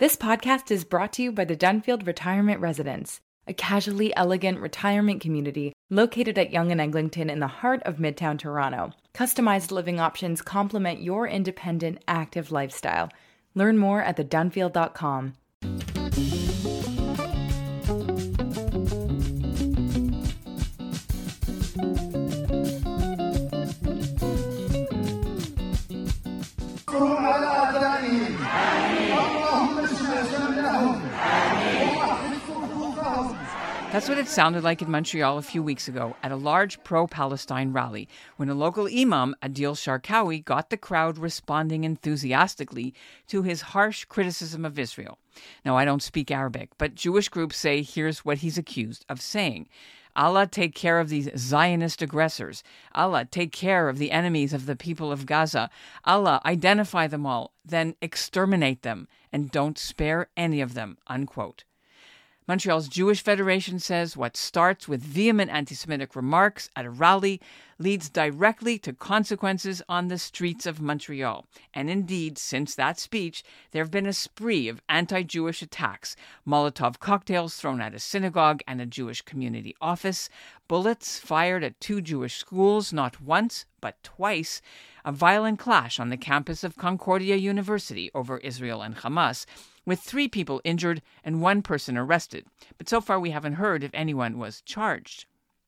This podcast is brought to you by the Dunfield Retirement Residence, a casually elegant retirement community located at Yonge and Eglinton in the heart of Midtown Toronto. Customized living options complement your independent, active lifestyle. Learn more at thedunfield.com. That's what it sounded like in Montreal a few weeks ago at a large pro Palestine rally when a local imam, Adil Charkaoui, got the crowd responding enthusiastically to his harsh criticism of Israel. Now, I don't speak Arabic, but Jewish groups say here's what he's accused of saying. Allah take care of these Zionist aggressors. Allah take care of the enemies of the people of Gaza. Allah identify them all, then exterminate them, and don't spare any of them. Unquote. Montreal's Jewish Federation says what starts with vehement anti Semitic remarks at a rally leads directly to consequences on the streets of Montreal. And indeed, since that speech, there have been a spree of anti Jewish attacks Molotov cocktails thrown at a synagogue and a Jewish community office, bullets fired at two Jewish schools not once, but twice, a violent clash on the campus of Concordia University over Israel and Hamas with three people injured and one person arrested. But so far, we haven't heard if anyone was charged.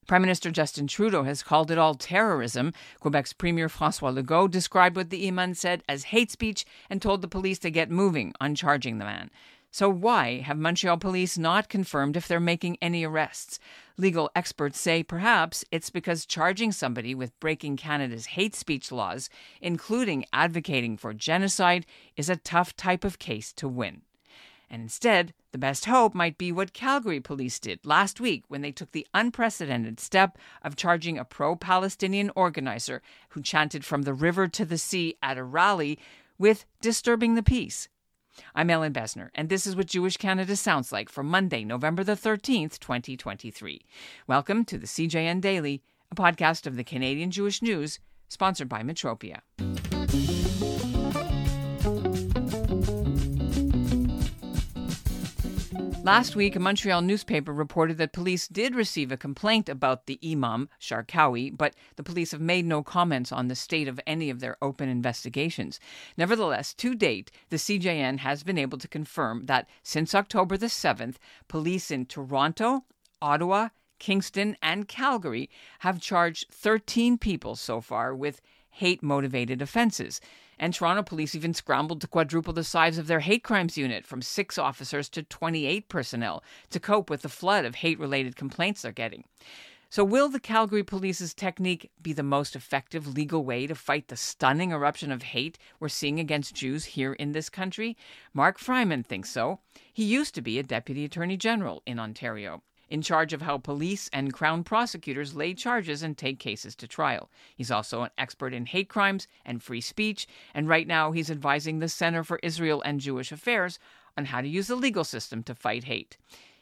Prime Minister Justin Trudeau has called it all terrorism. Quebec's Premier Francois Legault described what the imam said as hate speech and told the police to get moving on charging the man. So, why have Montreal police not confirmed if they're making any arrests? Legal experts say perhaps it's because charging somebody with breaking Canada's hate speech laws, including advocating for genocide, is a tough type of case to win. And instead, the best hope might be what Calgary police did last week when they took the unprecedented step of charging a pro Palestinian organizer who chanted from the river to the sea at a rally with disturbing the peace. I'm Ellin Bessner, and this is what Jewish Canada sounds like for Monday, November the 13th, 2023. Welcome to the CJN Daily, a podcast of the Canadian Jewish News, sponsored by Metropia. Last week, a Montreal newspaper reported that police did receive a complaint about the imam, Charkaoui, but the police have made no comments on the state of any of their open investigations. Nevertheless, to date, the CJN has been able to confirm that since October the 7th, police in Toronto, Ottawa, Kingston, and Calgary have charged 13 people so far with hate motivated offenses. And Toronto police even scrambled to quadruple the size of their hate crimes unit from six officers to 28 personnel to cope with the flood of hate related complaints they're getting. So, will the Calgary police's technique be the most effective legal way to fight the stunning eruption of hate we're seeing against Jews here in this country? Mark Freiman thinks so. He used to be a deputy attorney general in Ontario in charge of how police and Crown prosecutors lay charges and take cases to trial. He's also an expert in hate crimes and free speech, and right now he's advising the Center for Israel and Jewish Affairs on how to use the legal system to fight hate.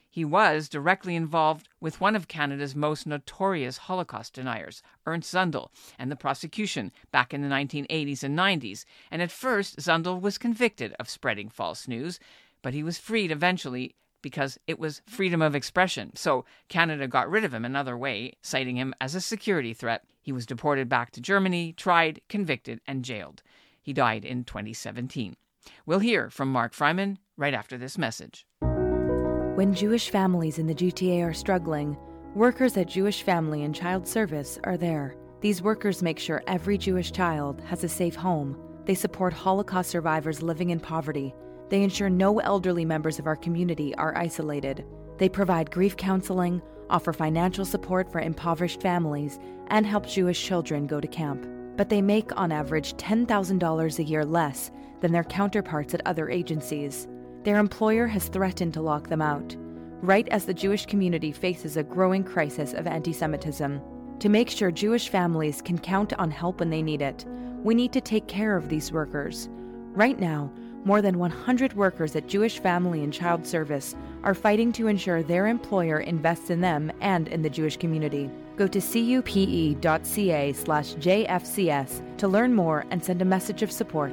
He was directly involved with one of Canada's most notorious Holocaust deniers, Ernst Zundel, and the prosecution back in the 1980s and 90s. And at first, Zundel was convicted of spreading false news, but he was freed eventually because it was freedom of expression. So Canada got rid of him another way, citing him as a security threat. He was deported back to Germany, tried, convicted, and jailed. He died in 2017. We'll hear from Mark Freiman right after this message. When Jewish families in the GTA are struggling, workers at Jewish Family and Child Service are there. These workers make sure every Jewish child has a safe home. They support Holocaust survivors living in poverty they ensure no elderly members of our community are isolated. They provide grief counseling, offer financial support for impoverished families, and help Jewish children go to camp. But they make, on average, $10,000 a year less than their counterparts at other agencies. Their employer has threatened to lock them out, right as the Jewish community faces a growing crisis of anti Semitism. To make sure Jewish families can count on help when they need it, we need to take care of these workers. Right now, more than 100 workers at Jewish Family and Child Service are fighting to ensure their employer invests in them and in the Jewish community. Go to cupe.ca slash JFCS to learn more and send a message of support.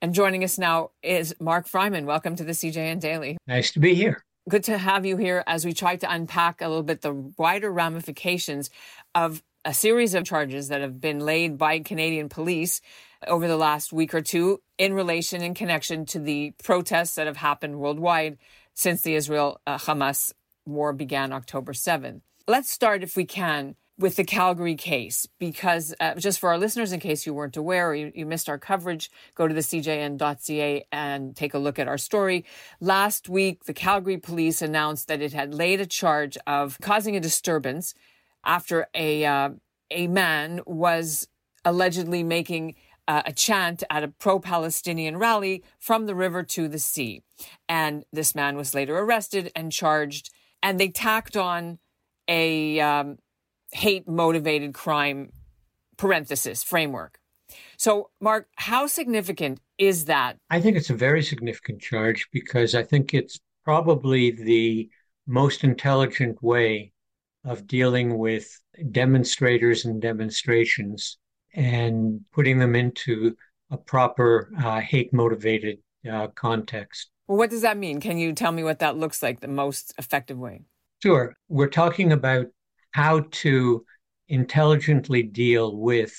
And joining us now is Mark Freiman. Welcome to the CJN Daily. Nice to be here. Good to have you here as we try to unpack a little bit the wider ramifications of a series of charges that have been laid by Canadian police over the last week or two in relation and connection to the protests that have happened worldwide since the Israel Hamas war began October 7th. Let's start, if we can, with the Calgary case, because uh, just for our listeners, in case you weren't aware or you, you, missed our coverage, go to the cjn.ca and take a look at our story. Last week, the Calgary police announced that it had laid a charge of causing a disturbance after a uh, a man was allegedly making uh, a chant at a pro-Palestinian rally from the river to the sea, and this man was later arrested and charged, and they tacked on a um, hate motivated crime parenthesis framework. So, Mark, how significant is that? I think it's a very significant charge because I think it's probably the most intelligent way of dealing with demonstrators and demonstrations and putting them into a proper uh, hate motivated uh, context. Well, what does that mean? Can you tell me what that looks like the most effective way? Sure. We're talking about how to intelligently deal with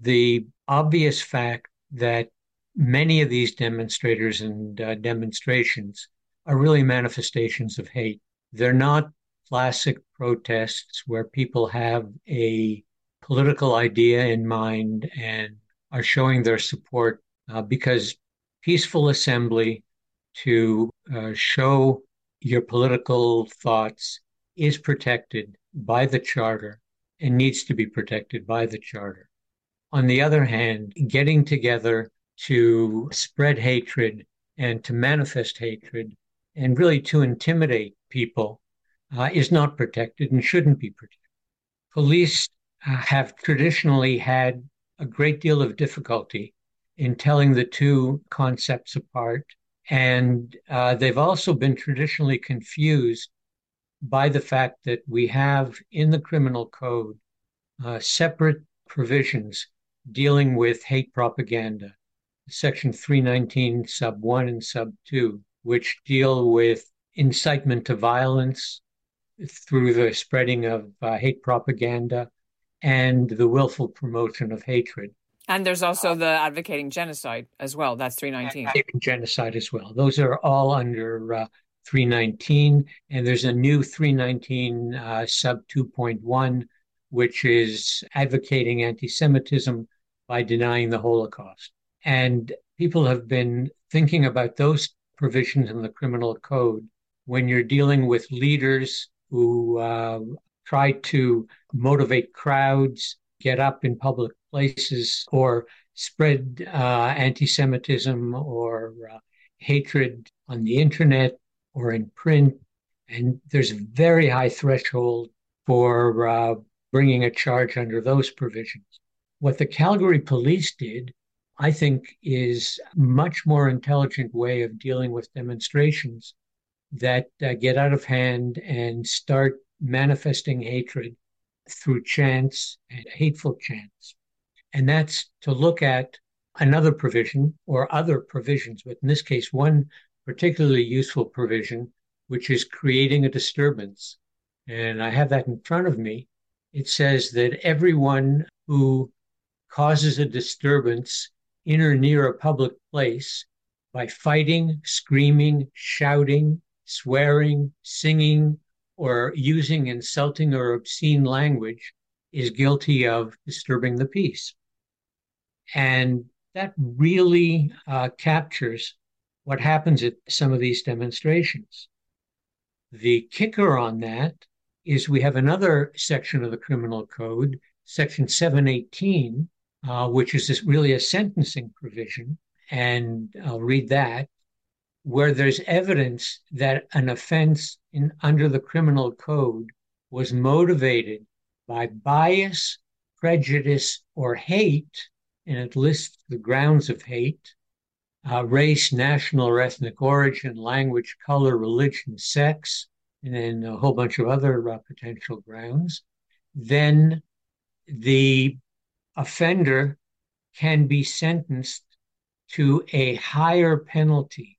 the obvious fact that many of these demonstrators and uh, demonstrations are really manifestations of hate. They're not classic protests where people have a political idea in mind and are showing their support uh, because peaceful assembly to uh, show your political thoughts is protected by the Charter and needs to be protected by the Charter. On the other hand, getting together to spread hatred and to manifest hatred and really to intimidate people uh, is not protected and shouldn't be protected. Police uh, have traditionally had a great deal of difficulty in telling the two concepts apart. And uh, they've also been traditionally confused by the fact that we have in the criminal code uh, separate provisions dealing with hate propaganda, section 319 sub 1 and sub 2, which deal with incitement to violence through the spreading of uh, hate propaganda and the willful promotion of hatred. And there's also the advocating genocide as well. That's 319. Advocating genocide as well. Those are all under uh, 319, and there's a new 319 uh, sub 2.1, which is advocating anti Semitism by denying the Holocaust. And people have been thinking about those provisions in the criminal code when you're dealing with leaders who uh, try to motivate crowds, get up in public places, or spread uh, anti Semitism or uh, hatred on the internet or in print. And there's a very high threshold for uh, bringing a charge under those provisions. What the Calgary police did, I think, is a much more intelligent way of dealing with demonstrations that uh, get out of hand and start manifesting hatred through chants and hateful chants. And that's to look at another provision or other provisions, but in this case, one particularly useful provision, which is creating a disturbance. And I have that in front of me. It says that everyone who causes a disturbance in or near a public place by fighting, screaming, shouting, swearing, singing, or using insulting or obscene language is guilty of disturbing the peace. And that really uh, captures what happens at some of these demonstrations. The kicker on that is we have another section of the criminal code, section 718, uh, which is really a sentencing provision. And I'll read that, where there's evidence that an offense in, under the criminal code was motivated by bias, prejudice, or hate, and it lists the grounds of hate, uh, race, national or ethnic origin, language, color, religion, sex, and then a whole bunch of other uh, potential grounds, then the offender can be sentenced to a higher penalty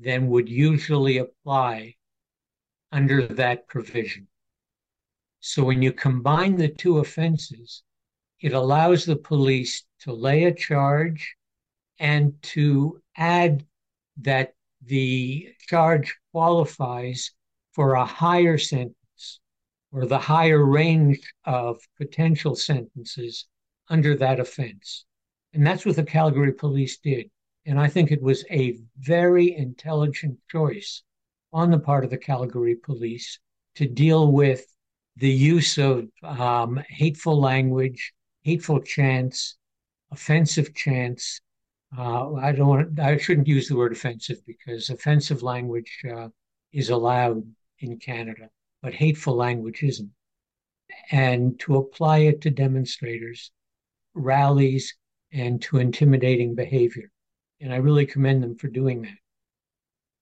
than would usually apply under that provision. So when you combine the two offenses, it allows the police to lay a charge and to add that the charge qualifies for a higher sentence or the higher range of potential sentences under that offense. And that's what the Calgary police did. And I think it was a very intelligent choice on the part of the Calgary police to deal with the use of um, hateful language, hateful chants, offensive chants. Uh, I don't want, I shouldn't use the word offensive because offensive language uh, is allowed in Canada, but hateful language isn't. And to apply it to demonstrators, rallies, and to intimidating behavior. And I really commend them for doing that.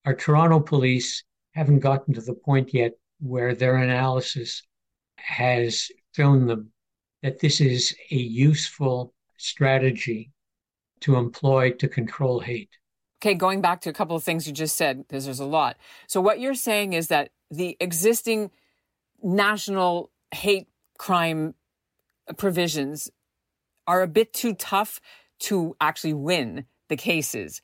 Our Toronto police haven't gotten to the point yet where their analysis has shown them that this is a useful strategy to employ to control hate. Okay, going back to a couple of things you just said, because there's a lot. So, what you're saying is that the existing national hate crime provisions are a bit too tough to actually win the cases.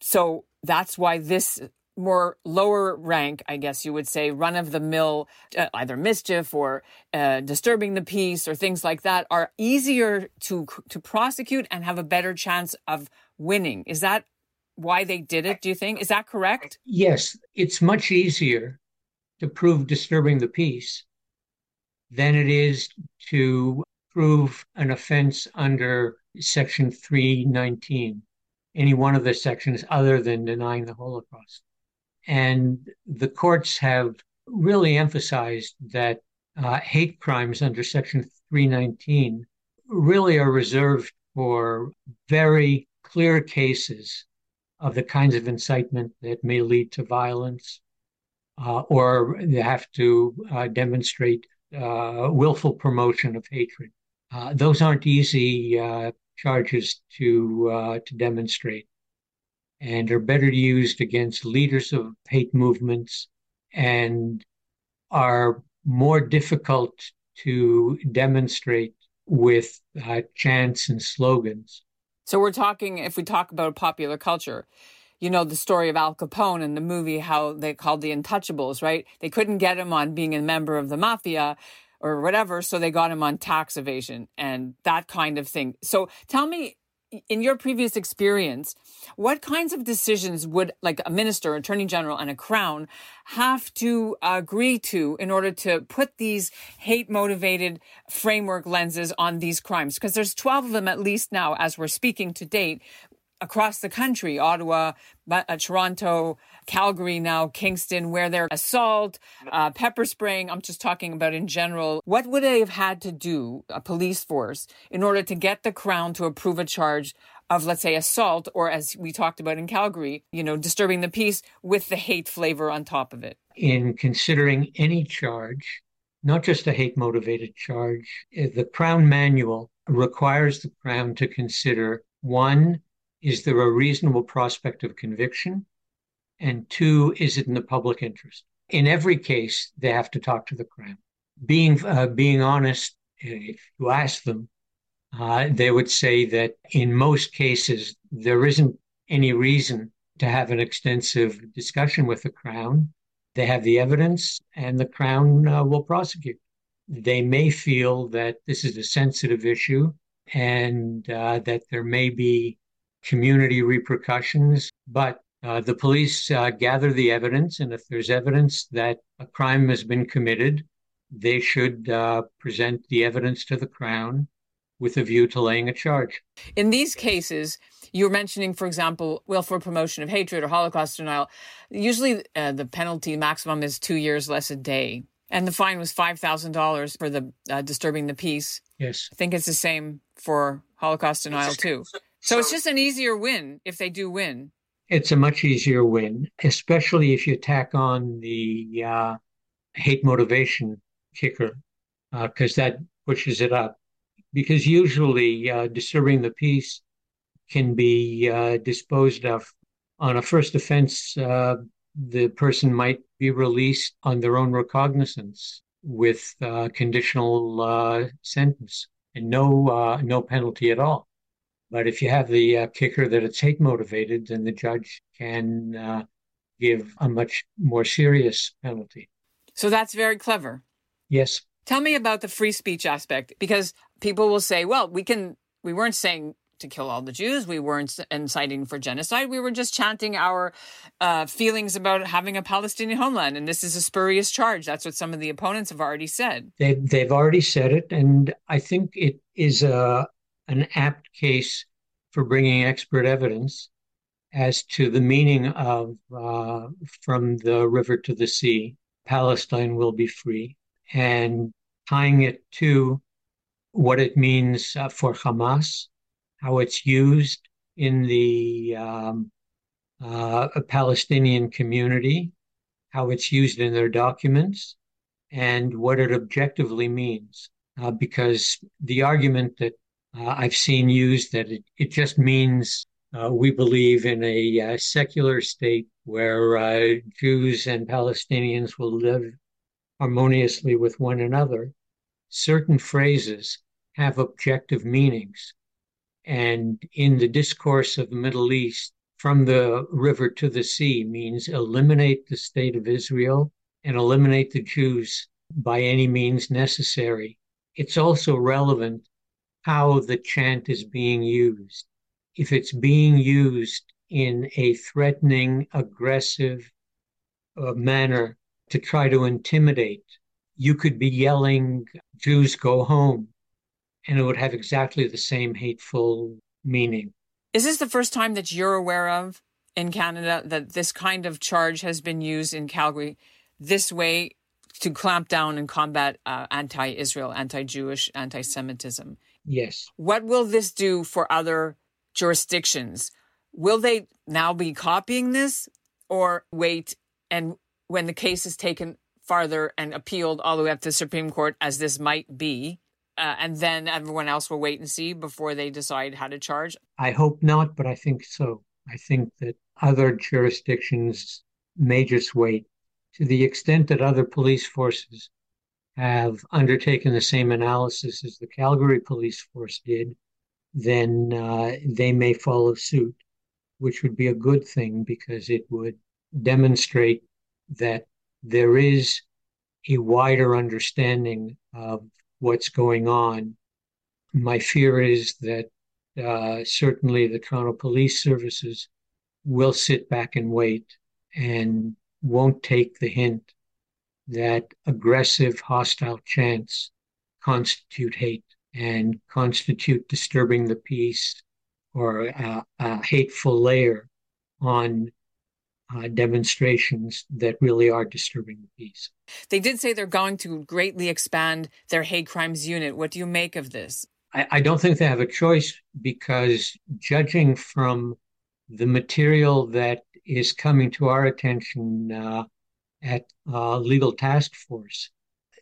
So that's why this more lower rank, I guess you would say, run of the mill, uh, either mischief or uh, disturbing the peace or things like that, are easier to to prosecute and have a better chance of winning. Is that why they did it? Do you think is that correct? Yes, it's much easier to prove disturbing the peace than it is to prove an offense under Section 319, any one of the sections other than denying the Holocaust. And the courts have really emphasized that uh, hate crimes under Section 319 really are reserved for very clear cases of the kinds of incitement that may lead to violence, uh, or they have to uh, demonstrate uh, willful promotion of hatred. Uh, those aren't easy uh, charges to uh, to demonstrate, and are better used against leaders of hate movements, and are more difficult to demonstrate with uh, chants and slogans. So we're talking if we talk about popular culture, you know, the story of Al Capone in the movie, how they called the Untouchables, right? They couldn't get him on being a member of the mafia or whatever. So they got him on tax evasion and that kind of thing. So tell me, in your previous experience, what kinds of decisions would like a minister, attorney general, and a crown have to agree to in order to put these hate motivated framework lenses on these crimes? Because there's 12 of them at least now, as we're speaking to date, across the country Ottawa, uh, Toronto, Calgary now, Kingston, where they're assault, uh, pepper spraying. I'm just talking about in general. What would they have had to do, a police force, in order to get the Crown to approve a charge of, let's say, assault, or as we talked about in Calgary, you know, disturbing the peace with the hate flavor on top of it? In considering any charge, not just a hate motivated charge, eh, the Crown manual requires the Crown to consider one, is there a reasonable prospect of conviction? And two, is it in the public interest? In every case, they have to talk to the Crown. Being uh, being honest, if you ask them, uh, they would say that in most cases there isn't any reason to have an extensive discussion with the Crown. They have the evidence, and the Crown uh, will prosecute. They may feel that this is a sensitive issue and uh, that there may be community repercussions, but uh, the police uh, gather the evidence, and if there's evidence that a crime has been committed, they should uh, present the evidence to the Crown with a view to laying a charge. In these cases, you're mentioning, for example, willful promotion of hatred or Holocaust denial. Usually, uh, the penalty maximum is two years less a day. And the fine was $5,000 for the uh, disturbing the peace. Yes. I think it's the same for Holocaust denial, too. So it's just an easier win if they do win it's a much easier win, especially if you tack on the uh, hate motivation kicker, because uh, that pushes it up. Because usually, uh, disturbing the peace can be uh, disposed of. On a first offense, uh, the person might be released on their own recognizance with uh, conditional uh, sentence and no uh, no penalty at all. But if you have the uh, kicker that it's hate motivated, then the judge can uh, give a much more serious penalty. So that's very clever. Yes. Tell me about the free speech aspect because people will say, well, we can we weren't saying to kill all the Jews. We weren't inciting for genocide. We were just chanting our uh, feelings about having a Palestinian homeland. And this is a spurious charge. That's what some of the opponents have already said. They, they've already said it. And I think it is a, an apt case for bringing expert evidence as to the meaning of uh, from the river to the sea, Palestine will be free, and tying it to what it means uh, for Hamas, how it's used in the um, uh, Palestinian community, how it's used in their documents, and what it objectively means. Uh, because the argument that uh, I've seen used that it, it just means uh, we believe in a uh, secular state where uh, Jews and Palestinians will live harmoniously with one another. Certain phrases have objective meanings. And in the discourse of the Middle East, from the river to the sea means eliminate the state of Israel and eliminate the Jews by any means necessary. It's also relevant how the chant is being used. If it's being used in a threatening, aggressive uh, manner to try to intimidate, you could be yelling, Jews go home, and it would have exactly the same hateful meaning. Is this the first time that you're aware of in Canada that this kind of charge has been used in Calgary this way to clamp down and combat uh, anti Israel, anti Jewish, anti Semitism? Yes. What will this do for other jurisdictions? Will they now be copying this or wait and when the case is taken farther and appealed all the way up to the Supreme Court, as this might be, uh, and then everyone else will wait and see before they decide how to charge? I hope not, but I think so. I think that other jurisdictions may just wait. To the extent that other police forces have undertaken the same analysis as the Calgary Police Force did, then uh, they may follow suit, which would be a good thing because it would demonstrate that there is a wider understanding of what's going on. My fear is that uh, certainly the Toronto Police Services will sit back and wait and won't take the hint that aggressive, hostile chants constitute hate and constitute disturbing the peace or a, a hateful layer on uh, demonstrations that really are disturbing the peace. They did say they're going to greatly expand their hate crimes unit. What do you make of this? I, I don't think they have a choice because, judging from the material that is coming to our attention uh, at uh, Legal Task Force,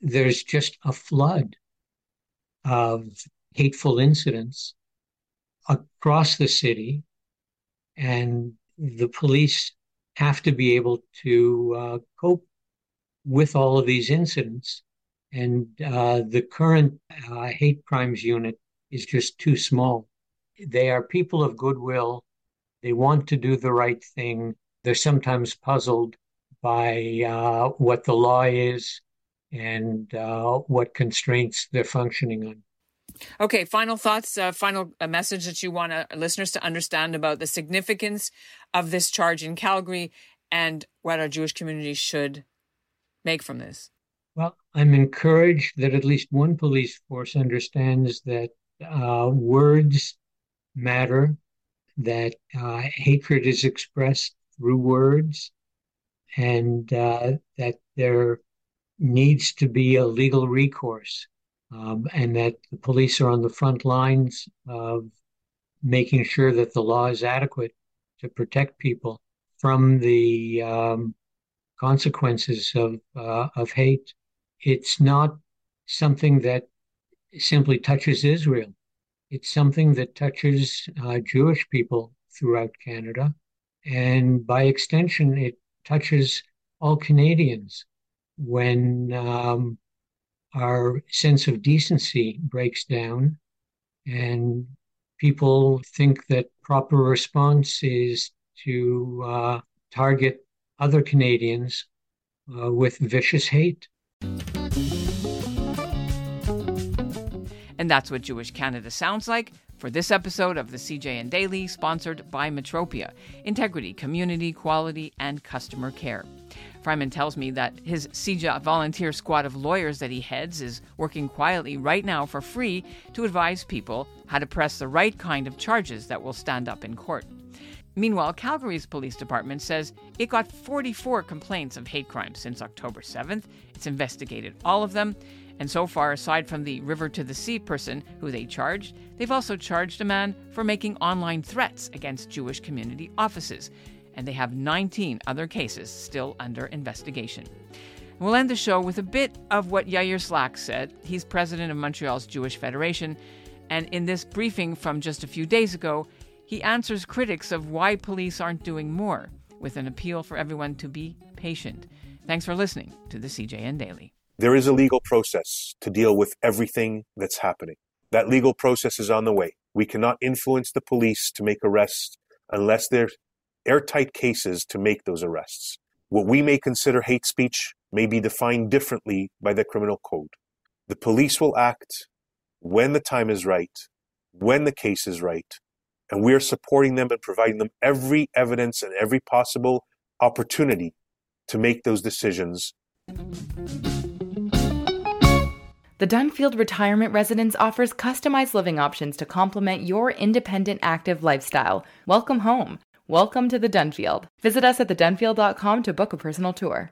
there's just a flood of hateful incidents across the city, and the police have to be able to uh, cope with all of these incidents. And uh, the current uh, hate crimes unit is just too small. They are people of goodwill. They want to do the right thing. They're sometimes puzzled by uh, what the law is and uh, what constraints they're functioning on. Okay, final thoughts, uh, final a message that you want uh, listeners to understand about the significance of this charge in Calgary and what our Jewish community should make from this. Well, I'm encouraged that at least one police force understands that uh, words matter, that uh, hatred is expressed through words, and uh, that there needs to be a legal recourse um, and that the police are on the front lines of making sure that the law is adequate to protect people from the um, consequences of uh, of hate. It's not something that simply touches Israel. It's something that touches uh, Jewish people throughout Canada. And by extension, it touches all Canadians when um, our sense of decency breaks down and people think that proper response is to uh, target other Canadians uh, with vicious hate. And that's what Jewish Canada sounds like for this episode of the CJN Daily, sponsored by Metropia Integrity, Community, Quality, and Customer Care. Freiman tells me that his CJA volunteer squad of lawyers that he heads is working quietly right now for free to advise people how to press the right kind of charges that will stand up in court. Meanwhile, Calgary's police department says it got 44 complaints of hate crimes since October 7th. It's investigated all of them. And so far, aside from the River to the Sea person who they charged, they've also charged a man for making online threats against Jewish community offices. And they have 19 other cases still under investigation. We'll end the show with a bit of what Yair Szlak said. He's president of Montreal's Jewish Federation. And in this briefing from just a few days ago, he answers critics of why police aren't doing more, with an appeal for everyone to be patient. Thanks for listening to the CJN Daily. There is a legal process to deal with everything that's happening. That legal process is on the way. We cannot influence the police to make arrests unless they're airtight cases to make those arrests. What we may consider hate speech may be defined differently by the criminal code. The police will act when the time is right, when the case is right, and we are supporting them and providing them every evidence and every possible opportunity to make those decisions. The Dunfield Retirement Residence offers customized living options to complement your independent, active lifestyle. Welcome home. Welcome to the Dunfield. Visit us at thedunfield.com to book a personal tour.